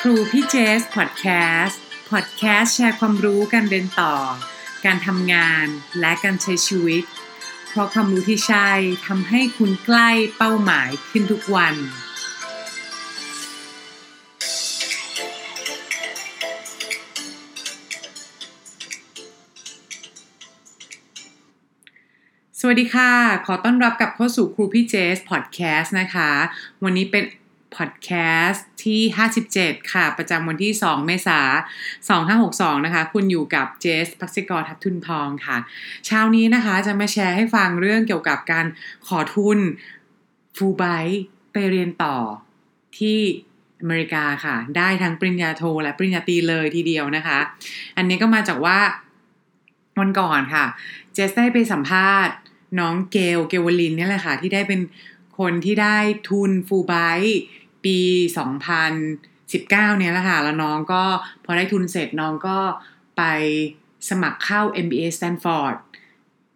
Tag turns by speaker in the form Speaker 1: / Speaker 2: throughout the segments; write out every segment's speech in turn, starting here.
Speaker 1: ครูพี่เจสพอดแคสต์พอดแคสต์แชร์ความรู้การเรียนต่อ การทำงานและการใช้ชีวิต เพราะความรู้ที่ใช่ทำให้คุณใกล้เป้าหมายขึ้นทุกวัน สวัสดีค่ะ ขอต้อนรับกลับเข้าสู่ครูพี่เจสพอดแคสต์นะคะ วันนี้เป็นพอดแคสต์ ที่ 57 ค่ะ ประจำวันที่ 2 เมษายน 2562 นะคะ คุณอยู่กับเจสพักซิกรทับทุนทองค่ะ เช้านี้นะคะจะมาแชร์ให้ฟังเรื่องเกี่ยวกับการขอทุนฟูไบไปเรียนต่อที่อเมริกาค่ะ ได้ทั้งปริญญาโทและปริญญาตรีเลยทีเดียวนะคะ อันนี้ก็มาจากว่าวันก่อนค่ะ เจสได้ไปสัมภาษณ์น้องเกลเกลวลินนี่แหละค่ะ ที่ได้เป็นคนที่ได้ทุนฟูไบ ปี 2019 เนี่ยแหละค่ะแล้วน้องก็พอได้ทุนเสร็จน้องก็ไปสมัครเข้า MBA Stanford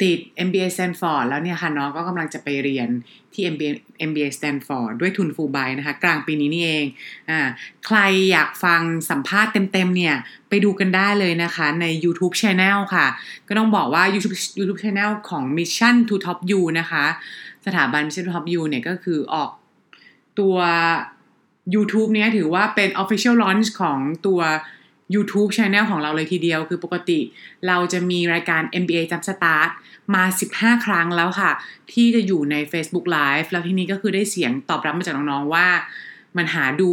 Speaker 1: ติด MBA Stanford แล้วเนี่ยค่ะน้องก็กำลังจะไปเรียนที่ MBA MBA Stanford ด้วยทุนฟูไบนะคะกลางปีนี้นี่เองอ่าใครอยากฟังสัมภาษณ์เต็มๆเนี่ยไปดูกันได้เลยนะคะใน YouTube Channel ค่ะ ก็ต้องบอกว่า YouTube YouTube Channel ของ Mission to Top U นะคะ สถาบัน Mission to Top U เนี่ยก็คือออกตัว YouTube เนี้ยถือว่าเป็น Official Launch ของตัว YouTube Channel ของเราเลยทีเดียว คือปกติเราจะมีรายการ MBA Jump Start มา 15 ครั้งแล้วค่ะ ที่จะอยู่ใน Facebook Live แล้วที่นี้ก็คือได้เสียงตอบรับมาจากน้องๆว่า มันหาดู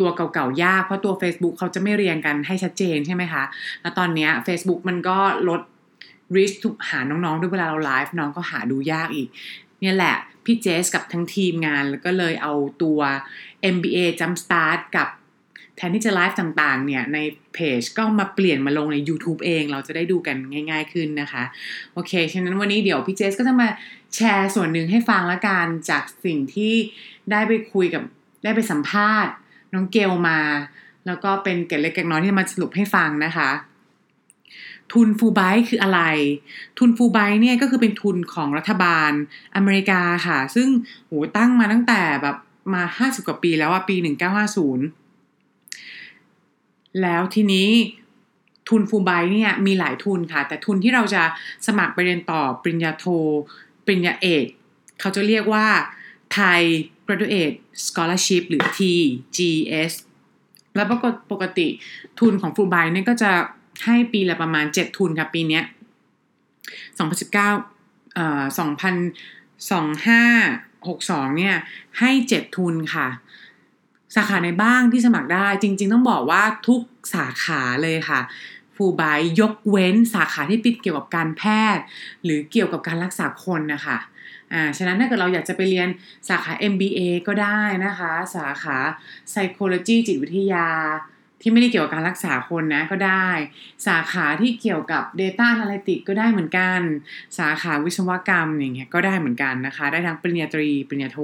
Speaker 1: ตัวเก่าๆยาก เพราะตัว Facebook เขาจะไม่เรียงกันให้ชัดเจนใช่ไหมคะ แล้วตอนนี้ Facebook มันก็ลด reach ทุกหาน้องๆ ด้วยเวลาเราไลฟ์น้องก็หาดูยากอีก เนี่ยแหละ พี่เจสกับทั้งทีมงาน แล้วก็เลยเอาตัว MBA Jumpstart กับแทนที่จะไลฟ์ต่างๆ เนี่ย ในเพจก็มาเปลี่ยนมาลงใน YouTube เอง เราจะได้ดูกันง่ายๆขึ้นนะคะ โอเค ฉะนั้นวันนี้เดี๋ยวพี่เจสก็จะมาแชร์ส่วนหนึ่งให้ฟังละกันจากสิ่งที่ได้ไปคุยกับได้ไปสัมภาษณ์ น้องเกลมา แล้วก็เป็นเกล็ดเล็กเกล็ดน้อยที่มาสรุปให้ฟังนะคะ ทุนฟูไบคืออะไร ทุนฟูไบเนี่ยก็คือเป็นทุนของรัฐบาลอเมริกาค่ะ ซึ่งโหตั้งมาตั้งแต่แบบมา50กว่าปีแล้วอะปี1950แล้วทีนี้ทุนฟูไบเนี่ยมีหลายทุนค่ะ แต่ทุนที่เราจะสมัครไปเรียนต่อปริญญาโท ปริญญาเอก เขาจะเรียกว่า Thai Graduate Scholarship หรือ TGS แล้วปกติทุนของฟูไบเนี่ยก็จะ ให้ปีละประมาณ7ทุนค่ะปีเนี้ย2019เอ่อ202562เนี่ยให้7ทุนค่ะ สาขาในบ้างที่สมัครได้จริง ๆ ต้องบอกว่าทุกสาขาเลยค่ะฟูไบยยกเว้นสาขาที่ปิดเกี่ยวกับการแพทย์ หรือเกี่ยวกับการรักษาคนนะคะอ่าฉะนั้นถ้าเกิดเราอยากจะไปเรียนสาขา MBA ก็ได้นะคะ สาขา Psychology จิตวิทยา ที่ไม่ได้เกี่ยวกับการรักษาคนนะก็ได้ สาขาที่เกี่ยวกับ Data a n a l y t i c ก็ได้เหมือนกัน สาขาวิศวกรรมอย่างเงี้ยก็ได้เหมือนกันนะคะ ได้ทั้งปริญญาตรีปริญญาโท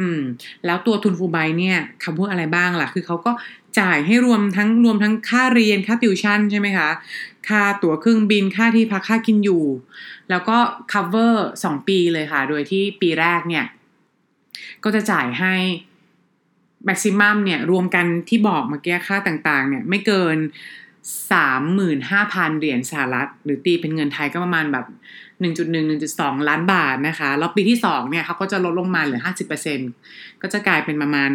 Speaker 1: อืมแล้วตัวทุนฟูไบเนี่ยคำพูดอะไรบ้างล่ะ คือเขาก็จ่ายให้รวมทั้งรวมทั้งค่าเรียนค่าติวชั่นใช่ไหมคะ ค่าตั๋วเครื่องบินค่าที่พักค่ากินอยู่ แล้วก็ cover 2 ปีเลยค่ะ โดยที่ปีแรกเนี่ย ก็จะจ่ายให้ maximum เนี่ยรวมกันที่บอกเมื่อกี้ค่าต่างๆ เนี่ยไม่เกิน35,000เหรียญสหรัฐ หรือตีเป็นเงินไทยก็ประมาณแบบ1.1 1.2ล้านบาทนะคะ แล้วปีที่2เนี่ยเขาก็จะลดลงมาเหลือ50%ก็จะกลายเป็นประมาณ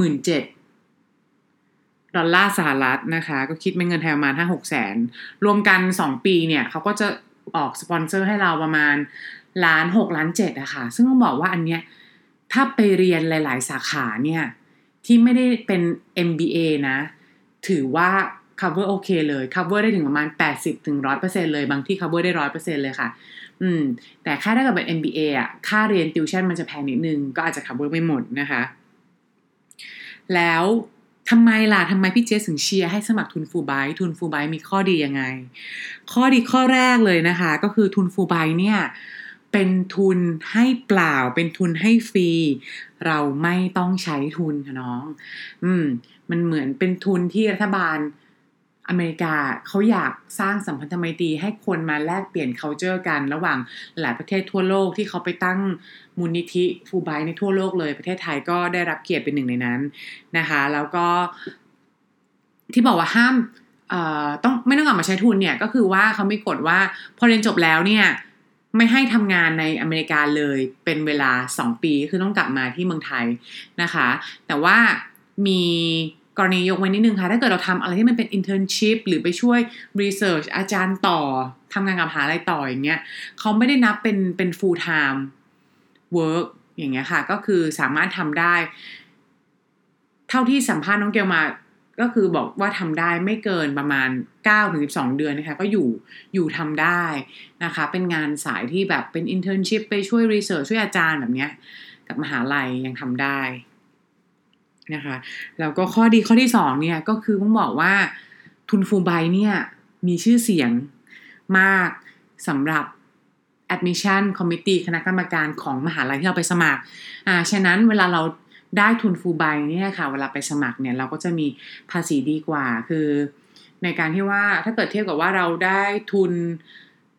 Speaker 1: 17,000ดอลลาร์สหรัฐนะคะ ก็คิดเป็นเงินไทยประมาณ5-6แสนรวมกัน2ปีเนี่ยเขาก็จะออกสปอนเซอร์ให้เราประมาณล้านหกล้านเจ็ดอะค่ะ ซึ่งต้องบอกว่าอันเนี้ย ถ้าไปเรียนหลาย ๆ สาขาเนี่ย ที่ไม่ได้เป็น MBA นะ ถือว่า cover โอเคเลย cover ได้ถึงประมาณ 80-100%เลย บางที่ cover ได้ 100%เลยค่ะ อืม แต่ค่าถ้าเกิดเป็น MBA อะ ค่าเรียนติวชั่นมันจะแพงนิดนึง ก็อาจจะ cover ไม่หมดนะคะ แล้วทำไมล่ะทำไมพี่เจสถึงเชียร์ให้สมัครทุนฟูไบทุนฟูไบมีข้อดียังไง ข้อดีข้อแรกเลยนะคะ ก็คือทุนฟูไบเนี่ย เป็นทุนให้เปล่า เป็นทุนให้ฟรี เราไม่ต้องใช้ทุนค่ะน้อง อืม มันเหมือนเป็นทุนที่รัฐบาลอเมริกาเขาอยากสร้างสัมพันธไมตรีให้คนมาแลกเปลี่ยน culture กัน ระหว่างหลายประเทศทั่วโลกที่เขาไปตั้งมูลนิธิฟูไบในทั่วโลกเลย ประเทศไทยก็ได้รับเกียรติเป็นหนึ่งในนั้นนะคะ แล้วก็ที่บอกว่าห้ามต้องไม่ต้องกลับมาใช้ทุนเนี่ยก็คือว่าเขามีกฎว่าพอเรียนจบแล้วเนี่ย ไม่ให้ทำงานในอเมริกาเลยเป็นเวลา 2 ปีคือต้องกลับมาที่เมืองไทยนะคะ แต่ว่ามีกรณียกเว้นนิดนึงค่ะ ถ้าเกิดเราทำอะไรที่มันเป็น internship หรือไปช่วย research อาจารย์ต่อทำงานกับหาอะไรต่ออย่างเงี้ยเขาไม่ได้นับเป็นเป็น full time work อย่างเงี้ยค่ะ ก็คือสามารถทำได้ เท่าที่สัมภาษณ์น้องเกลมา ก็คือบอกว่าทำได้ไม่เกินประมาณ9ถึง12 เดือนนะคะ ก็อยู่อยู่ทำได้นะคะ เป็นงานสายที่แบบเป็น internship ไปช่วย research ช่วยอาจารย์แบบเนี้ย กับมหาลัยยังทำได้นะคะแล้วก็ข้อดีข้อที่สองเนี่ยก็คือต้องบอกว่าทุนฟูไบเนี่ยมีชื่อเสียงมากสำหรับ admission committee คณะกรรมการของมหาลัยที่เราไปสมัครอ่าฉะนั้นเวลาเรา ได้ทุนฟูไบเนี่ยค่ะ เวลาไปสมัครเนี่ยเราก็จะมีภาษีดีกว่า คือในการที่ว่าถ้าเกิดเทียบกับว่าเราได้ทุน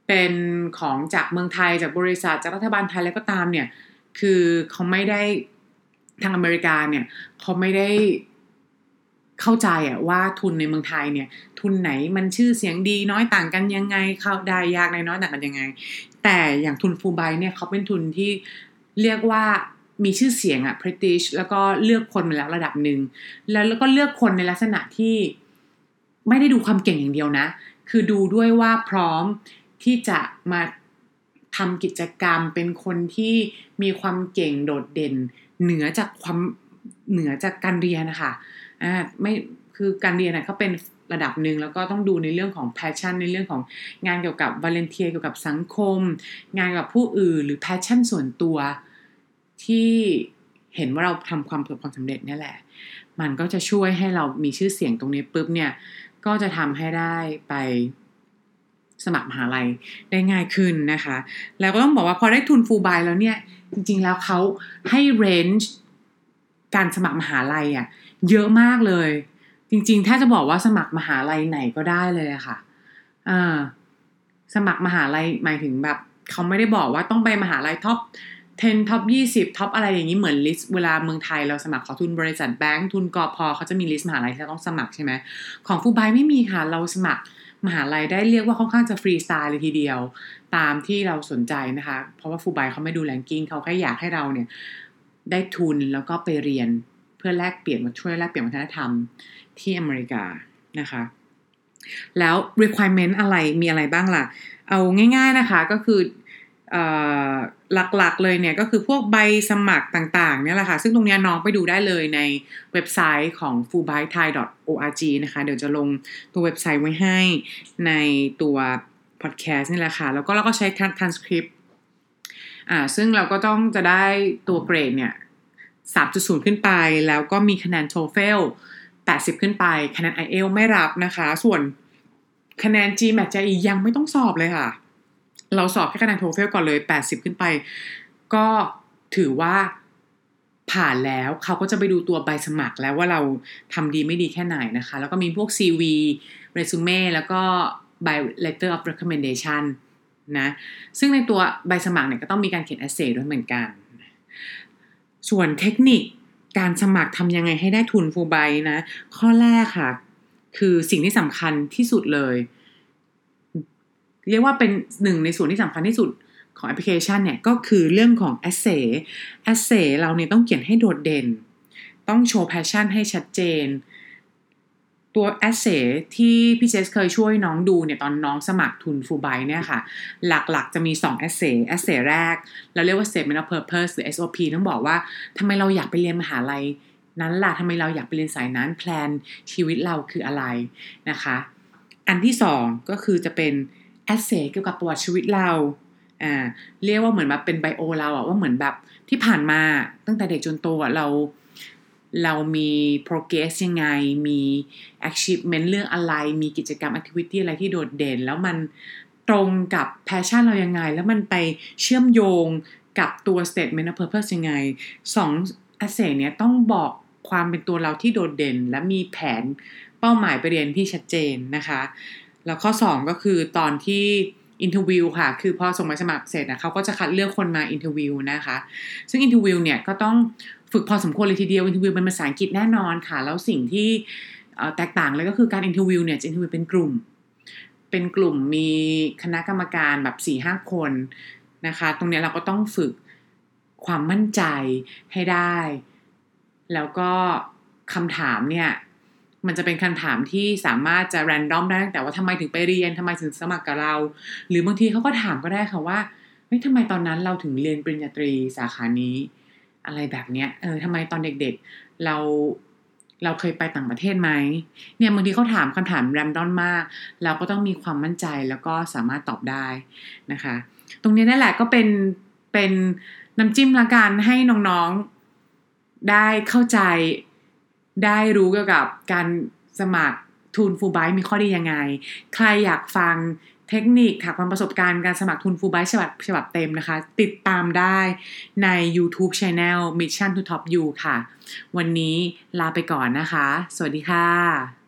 Speaker 1: เป็นของจากเมืองไทยจากบริษัทจากรัฐบาลไทยแล้วก็ตามเนี่ย คือเขาไม่ได้ทางอเมริกาเนี่ยเขาไม่ได้เข้าใจอะว่าทุนในเมืองไทยเนี่ย ทุนไหนมันชื่อเสียงดีน้อยต่างกันยังไงเข้าได้ยากในน้อยต่างกันยังไง แต่อย่างทุนฟูไบเนี่ยเขาเป็นทุนที่เรียกว่า มีชื่อเสียงอะ British แล้วก็เลือกคนมาแล้วระดับหนึ่งแล้วแล้วก็เลือกคนในลักษณะที่ไม่ได้ดูความเก่งอย่างเดียวนะ คือดูด้วยว่าพร้อมที่จะมาทำกิจกรรมเป็นคนที่มีความเก่งโดดเด่น เหนือจากความเหนือจากการเรียนนะคะอ่าไม่คือการเรียนนะเขาเป็นระดับหนึ่งแล้วก็ต้องดูในเรื่องของ passion ในเรื่องของงานเกี่ยวกับ volunteer เกี่ยวกับสังคม งานกับผู้อื่นหรือ passion ส่วนตัว ที่เห็นว่าเราทำความประสบความสำเร็จนี่แหละ มันก็จะช่วยให้เรามีชื่อเสียงตรงนี้ปุ๊บเนี่ย ก็จะทำให้ได้ไปสมัครมหาลัยได้ง่ายขึ้นนะคะ แล้วก็ต้องบอกว่าพอได้ทุนฟูลไบแล้วเนี่ย จริง ๆ แล้วเขาให้ range การสมัครมหาลัยอะ่ะเยอะมากเลย จริง ๆ ถ้าจะบอกว่าสมัครมหาลัยไหนก็ได้เลยอะค่ะอ่าสมัครมหาลัยหมายถึงแบบเขาไม่ได้บอกว่าต้องไปมหาลัย top 10 top 20 top อะไรอย่างนี้เหมือน list เวลาเมืองไทยเราสมัครขอทุนบริษัทแบงก์ทุนกอพอเขาจะมี list มหาลัยที่เราต้องสมัครใช่ไหมของฟูบายไม่มีค่ะ เราสมัครมหาลัยได้เรียกว่าค่อนข้างจะฟรีสไตล์เลยทีเดียว ตามที่เราสนใจนะคะ เพราะว่าฟูบายเขาไม่ดูแลนกิ้งเขาแค่อยากให้เราเนี่ยได้ทุนแล้วก็ไปเรียนเพื่อแลกเปลี่ยนมาช่วยแลกเปลี่ยนวัฒนธรรมที่อเมริกานะคะแล้ว requirement อะไรมีอะไรบ้างล่ะ เอาง่าย ๆนะคะก็คือ หลักๆเลยเนี่ยก็คือพวกใบสมัครต่างๆเนี่ยแหละค่ะ ซึ่งตรงนี้น้องไปดูได้เลยในเว็บไซต์ของ fulbright.thai.org นะคะ เดี๋ยวจะลงตัวเว็บไซต์ไว้ให้ในตัวพอดแคสต์นี่แหละค่ะ แล้วก็เราก็ใช้ transcript อ่าซึ่งเราก็ต้องจะได้ตัวเกรดเนี่ย 3.0 ขึ้นไป แล้วก็มีคะแนน TOEFL 80 ขึ้นไป คะแนน IELTS ไม่รับนะคะ ส่วนคะแนน GMAT GRE ยังไม่ต้องสอบเลยค่ะ เราสอบแค่คะแนนโทเฟลก่อนเลย 80 ขึ้นไป ก็ถือว่าผ่านแล้วเขาก็จะไปดูตัวใบสมัครแล้วว่าเราทำดีไม่ดีแค่ไหนนะคะ แล้วก็มีพวก CV resume แล้วก็ by letter of recommendation นะซึ่งในตัวใบสมัครเนี่ยก็ต้องมีการเขียน essay ด้วยเหมือนกัน ส่วนเทคนิคการสมัครทำยังไงให้ได้ทุนฟูไบนะ ข้อแรกค่ะ คือสิ่งที่สำคัญที่สุดเลย เรียกว่าเป็นหนึ่งในส่วนที่สำคัญที่สุดของแอปพลิเคชันเนี่ยก็คือเรื่องของ essay essay เราเนี่ยต้องเขียนให้โดดเด่น ต้องโชว์ passion ให้ชัดเจน ตัว essay ที่พี่เจสเคยช่วยน้องดูเนี่ยตอนน้องสมัครทุนฟูไบเนี่ยค่ะ หลักๆจะมี 2 essay essay แรก เราเรียกว่า statement of purpose หรือ SOP ต้องบอกว่าทำไมเราอยากไปเรียนมหาลัยนั้นล่ะทำไมเราอยากไปเรียนสายนั้นแพลนชีวิตเราคืออะไรนะคะ อันที่สองก็คือจะเป็น แอสเซเกี่ยวกับประวัติชีวิตเราอ่าเรียกว่าเหมือนแบบเป็นไบโอเราอะว่าเหมือนแบบที่ผ่านมาตั้งแต่เด็กจนโตอะเราเรามี progress ยังไง มี achievement เรื่องอะไร มีกิจกรรม activity อะไรที่โดดเด่น แล้วมันตรงกับ passion เรายังไง แล้วมันไปเชื่อมโยงกับตัว statement of purpose ยังไงสอง essay เนี้ยต้องบอกความเป็นตัวเราที่โดดเด่น และมีแผนเป้าหมายไปเรียนที่ชัดเจนนะคะ แล้วข้อ 2 ก็คือตอนที่ interview ค่ะ คือพอส่งใบสมัครเสร็จนะเขาก็จะคัดเลือกคนมา interview นะคะ ซึ่ง interview เนี่ยก็ต้องฝึกพอสมควรเลยทีเดียว interview เป็นภาษาอังกฤษแน่นอนค่ะ แล้วสิ่งที่แตกต่างเลยก็คือการ interview เนี่ยจะ interview เป็นกลุ่ม เป็นกลุ่มมีคณะกรรมการแบบสี่ห้าคนนะคะ ตรงนี้เราก็ต้องฝึกความมั่นใจให้ได้ แล้วก็คำถามเนี่ย มันจะเป็นคำถามที่สามารถจะแรนดอมได้ตั้งแต่ว่าทำไมถึงไปเรียนทำไมถึงสมัครกับเรา หรือบางทีเขาก็ถามก็ได้ค่ะว่าเฮ้ยทำไมตอนนั้นเราถึงเรียนปริญญาตรีสาขานี้ อะไรแบบเนี้ยเออทำไมตอนเด็กๆเราเราเคยไปต่างประเทศไหมเนี่ยบางทีเขาถามคำถามแรมดอนมาก เราก็ต้องมีความมั่นใจแล้วก็สามารถตอบได้นะคะ ตรงนี้นั่นแหละก็เป็นเป็นน้ำจิ้มละกันให้น้องๆได้เข้าใจ ได้รู้เกี่ยวกับการสมัครทุนฟูไบมีข้อดียังไง ใครอยากฟังเทคนิคค่ะความประสบการณ์การสมัครทุนฟูไบฉบับฉบับเต็มนะคะ ติดตามได้ใน YouTube Channel Mission to Top You ค่ะ วันนี้ลาไปก่อนนะคะ สวัสดีค่ะ